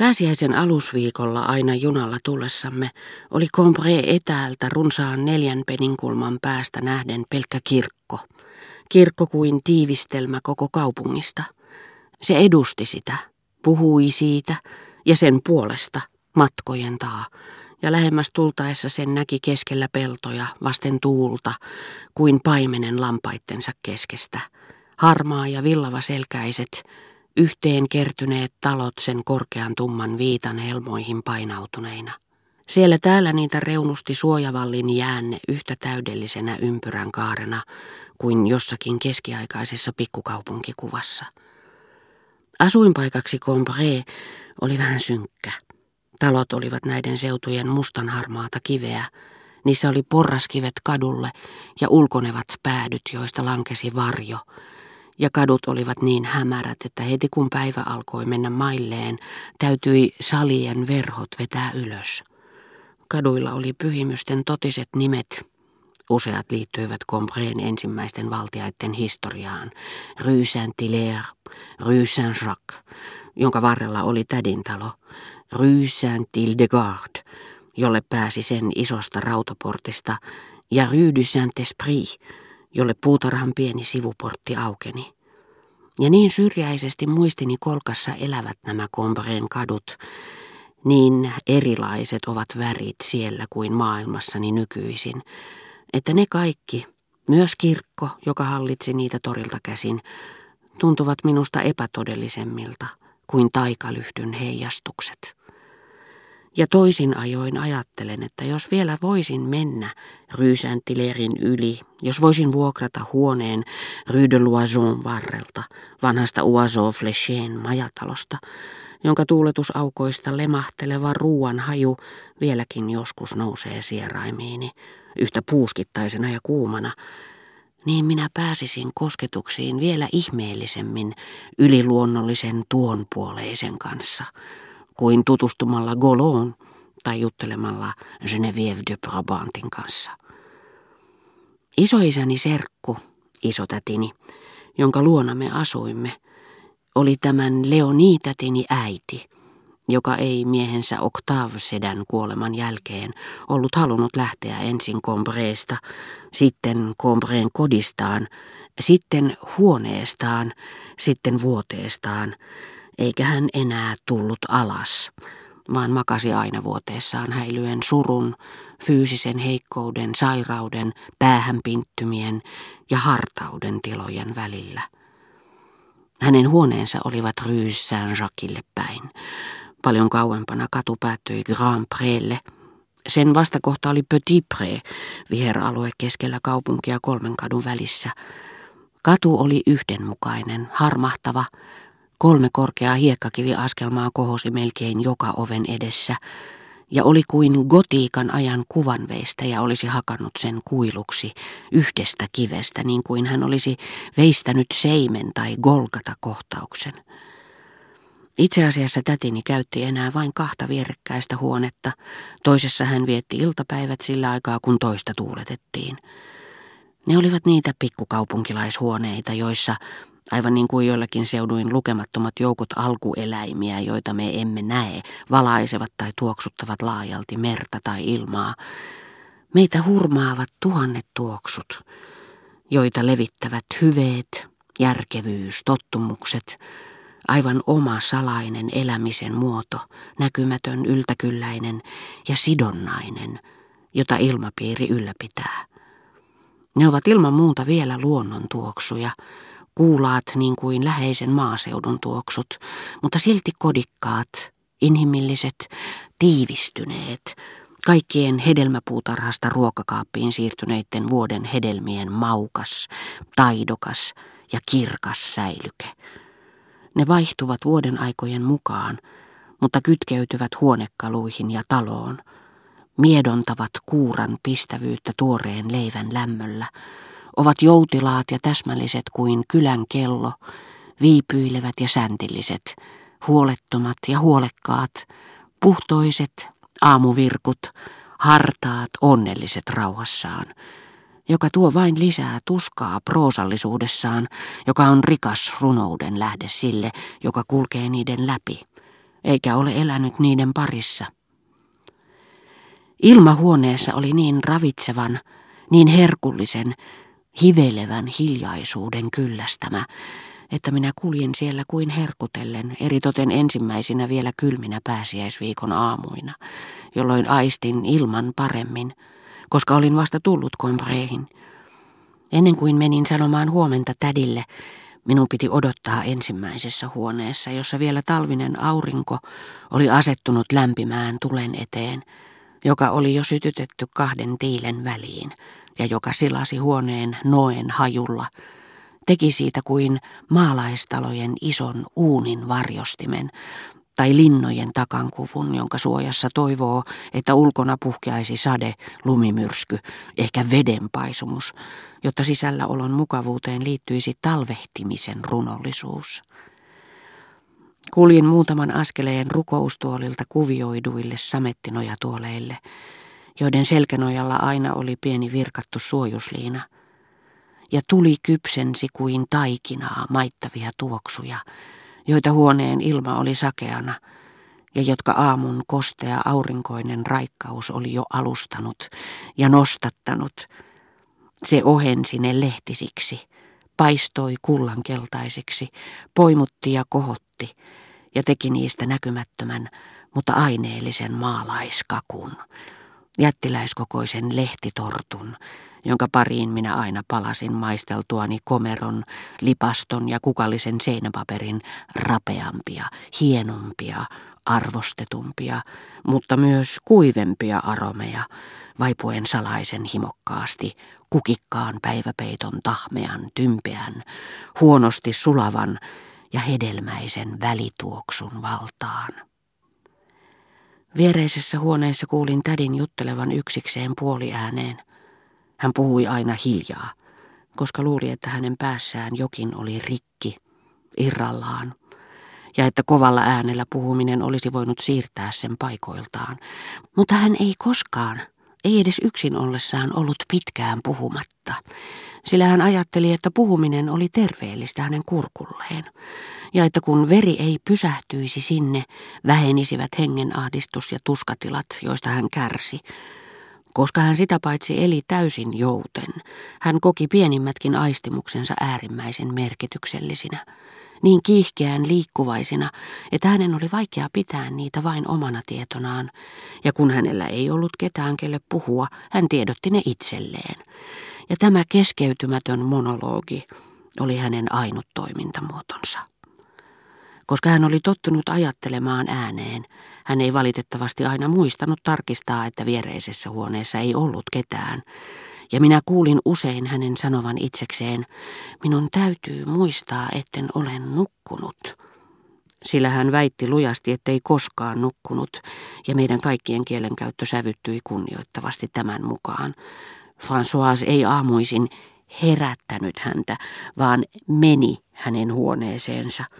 Pääsiäisen alusviikolla aina junalla tullessamme oli Combré etäältä runsaan neljän peninkulman päästä nähden pelkkä kirkko. Kirkko kuin tiivistelmä koko kaupungista. Se edusti sitä, puhui siitä ja sen puolesta matkojen taa, ja lähemmäs tultaessa sen näki keskellä peltoja vasten tuulta kuin paimenen lampaittensa keskestä. Harmaa ja villava selkäiset, yhteen kertyneet talot sen korkean tumman viitan helmoihin painautuneina. Siellä täällä niitä reunusti suojavallin jäänne yhtä täydellisenä ympyrän kaarena kuin jossakin keskiaikaisessa pikkukaupunkikuvassa. Asuinpaikaksi Combré oli vähän synkkä. Talot olivat näiden seutujen mustanharmaata kiveä. Niissä oli porraskivet kadulle ja ulkonevat päädyt, joista lankesi varjo – ja kadut olivat niin hämärät, että heti kun päivä alkoi mennä mailleen, täytyi salien verhot vetää ylös. Kaduilla oli pyhimysten totiset nimet. Useat liittyivät Combreen ensimmäisten valtiaiden historiaan. Rue Saint-Hilaire, Rue Saint-Jacques, jonka varrella oli tädintalo. Rue Saint-Hildegarde, jolle pääsi sen isosta rautaportista, ja Rue du Saint-Esprit, jolle puutarhan pieni sivuportti aukeni. Ja niin syrjäisesti muistini kolkassa elävät nämä Kombreen kadut, niin erilaiset ovat värit siellä kuin maailmassani nykyisin, että ne kaikki, myös kirkko, joka hallitsi niitä torilta käsin, tuntuvat minusta epätodellisemmilta kuin taikalyhtyn heijastukset. Ja toisin ajoin ajattelen, että jos vielä voisin mennä Ryysäntilerin yli, jos voisin vuokrata huoneen Rue de Loison varrelta, vanhasta Oiseau Flechien majatalosta, jonka tuuletusaukoista lemahteleva ruuan haju vieläkin joskus nousee sieraimiini, yhtä puuskittaisena ja kuumana, niin minä pääsisin kosketuksiin vielä ihmeellisemmin yliluonnollisen tuonpuoleisen kanssa – kuin tutustumalla Goloon tai juttelemalla Geneviève de Brabantin kanssa. Isoisäni serkku, isotätini, jonka luona me asuimme, oli tämän Leonitätini äiti, joka ei miehensä Octave Sedän kuoleman jälkeen ollut halunnut lähteä ensin Combreesta, sitten Combreen kodistaan, sitten huoneestaan, sitten vuoteestaan, eikä hän enää tullut alas, vaan makasi aina vuoteessaan häilyen surun, fyysisen heikkouden, sairauden, päähänpinttymien ja hartauden tilojen välillä. Hänen huoneensa olivat Rue Saint-Jacquesille päin. Paljon kauempana katu päättyi Grand Prélle. Sen vastakohta oli Petit Pré, viheralue keskellä kaupunkia kolmen kadun välissä. Katu oli yhdenmukainen, harmahtava, Kolme korkeaa hiekkakiviaskelmaa kohosi melkein joka oven edessä, ja oli kuin gotiikan ajan kuvanveistä ja olisi hakannut sen kuiluksi yhdestä kivestä, niin kuin hän olisi veistänyt seimen tai golkata kohtauksen. Itse asiassa tätini käytti enää vain kahta vierekkäistä huonetta. Toisessa hän vietti iltapäivät sillä aikaa, kun toista tuuletettiin. Ne olivat niitä pikkukaupunkilaishuoneita, joissa Aivan niin kuin joillakin seuduin lukemattomat joukot alkueläimiä, joita me emme näe, valaisevat tai tuoksuttavat laajalti merta tai ilmaa. Meitä hurmaavat tuhannet tuoksut, joita levittävät hyveet, järkevyys, tottumukset, aivan oma salainen elämisen muoto, näkymätön, yltäkylläinen ja sidonnainen, jota ilmapiiri ylläpitää. Ne ovat ilman muuta vielä luonnon tuoksuja, kuulaat niin kuin läheisen maaseudun tuoksut, mutta silti kodikkaat, inhimilliset, tiivistyneet, kaikkien hedelmäpuutarhasta ruokakaappiin siirtyneiden vuoden hedelmien maukas, taidokas ja kirkas säilyke. Ne vaihtuvat vuoden aikojen mukaan, mutta kytkeytyvät huonekaluihin ja taloon, miedontavat kuuran pistävyyttä tuoreen leivän lämmöllä, ovat joutilaat ja täsmälliset kuin kylän kello, viipyilevät ja säntilliset, huolettomat ja huolekkaat, puhtoiset, aamuvirkut, hartaat, onnelliset rauhassaan, joka tuo vain lisää tuskaa proosallisuudessaan, joka on rikas runouden lähde sille, joka kulkee niiden läpi. eikä ole elänyt niiden parissa. Ilmahuoneessa oli niin ravitsevan, niin herkullisen, hivelevän hiljaisuuden kyllästämä, että minä kuljin siellä kuin herkutellen, eritoten ensimmäisinä vielä kylminä pääsiäisviikon aamuina, jolloin aistin ilman paremmin, koska olin vasta tullut Combreihin. Ennen kuin menin sanomaan huomenta tädille, minun piti odottaa ensimmäisessä huoneessa, jossa vielä talvinen aurinko oli asettunut lämpimään tulen eteen, joka oli jo sytytetty kahden tiilen väliin ja joka silasi huoneen noen hajulla, teki siitä kuin maalaistalojen ison uunin varjostimen tai linnojen takankuvun, jonka suojassa toivoo, että ulkona puhkeaisi sade, lumimyrsky, ehkä vedenpaisumus, jotta sisälläolon mukavuuteen liittyisi talvehtimisen runollisuus. Kuljin muutaman askeleen rukoustuolilta kuvioiduille samettinojatuoleille, joiden selkänojalla aina oli pieni virkattu suojusliina, ja tuli kypsensi kuin taikinaa maittavia tuoksuja, joita huoneen ilma oli sakeana, ja jotka aamun kostea aurinkoinen raikkaus oli jo alustanut ja nostattanut. Se ohensi ne lehtisiksi, paistoi kullankeltaisiksi, poimutti ja kohotti, ja teki niistä näkymättömän, mutta aineellisen maalaiskakun, jättiläiskokoisen lehtitortun, jonka pariin minä aina palasin maisteltuani komeron, lipaston ja kukallisen seinäpaperin rapeampia, hienompia, arvostetumpia, mutta myös kuivempia aromeja, vaipuen salaisen himokkaasti, kukikkaan päiväpeiton tahmean, tympeän, huonosti sulavan ja hedelmäisen välituoksun valtaan. Viereisessä huoneessa kuulin tädin juttelevan yksikseen puoliääneen. Hän puhui aina hiljaa, koska luuli, että hänen päässään jokin oli rikki, irrallaan, ja että kovalla äänellä puhuminen olisi voinut siirtää sen paikoiltaan. Mutta hän ei koskaan, ei edes yksin ollessaan ollut pitkään puhumatta, sillä hän ajatteli, että puhuminen oli terveellistä hänen kurkulleen, ja että kun veri ei pysähtyisi sinne, vähenisivät hengenahdistus ja tuskatilat, joista hän kärsi, koska hän sitä paitsi eli täysin jouten, hän koki pienimmätkin aistimuksensa äärimmäisen merkityksellisinä, niin kiihkeään liikkuvaisina, että hänen oli vaikea pitää niitä vain omana tietonaan, ja kun hänellä ei ollut ketään kelle puhua, hän tiedotti ne itselleen. Ja tämä keskeytymätön monologi oli hänen ainut toimintamuotonsa. Koska hän oli tottunut ajattelemaan ääneen, hän ei valitettavasti aina muistanut tarkistaa, että viereisessä huoneessa ei ollut ketään, ja minä kuulin usein hänen sanovan itsekseen, minun täytyy muistaa, etten ole nukkunut. Sillä hän väitti lujasti, ettei koskaan nukkunut, ja meidän kaikkien kielenkäyttö sävyttyi kunnioittavasti tämän mukaan. François ei aamuisin herättänyt häntä, vaan meni hänen huoneeseensa –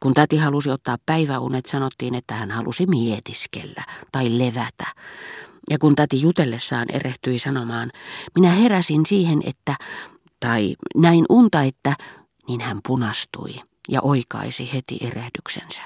kun täti halusi ottaa päiväunet, sanottiin, että hän halusi mietiskellä tai levätä. Ja kun täti jutellessaan erehtyi sanomaan, minä heräsin siihen, että, tai näin unta, että, niin hän punastui ja oikaisi heti erehdyksensä.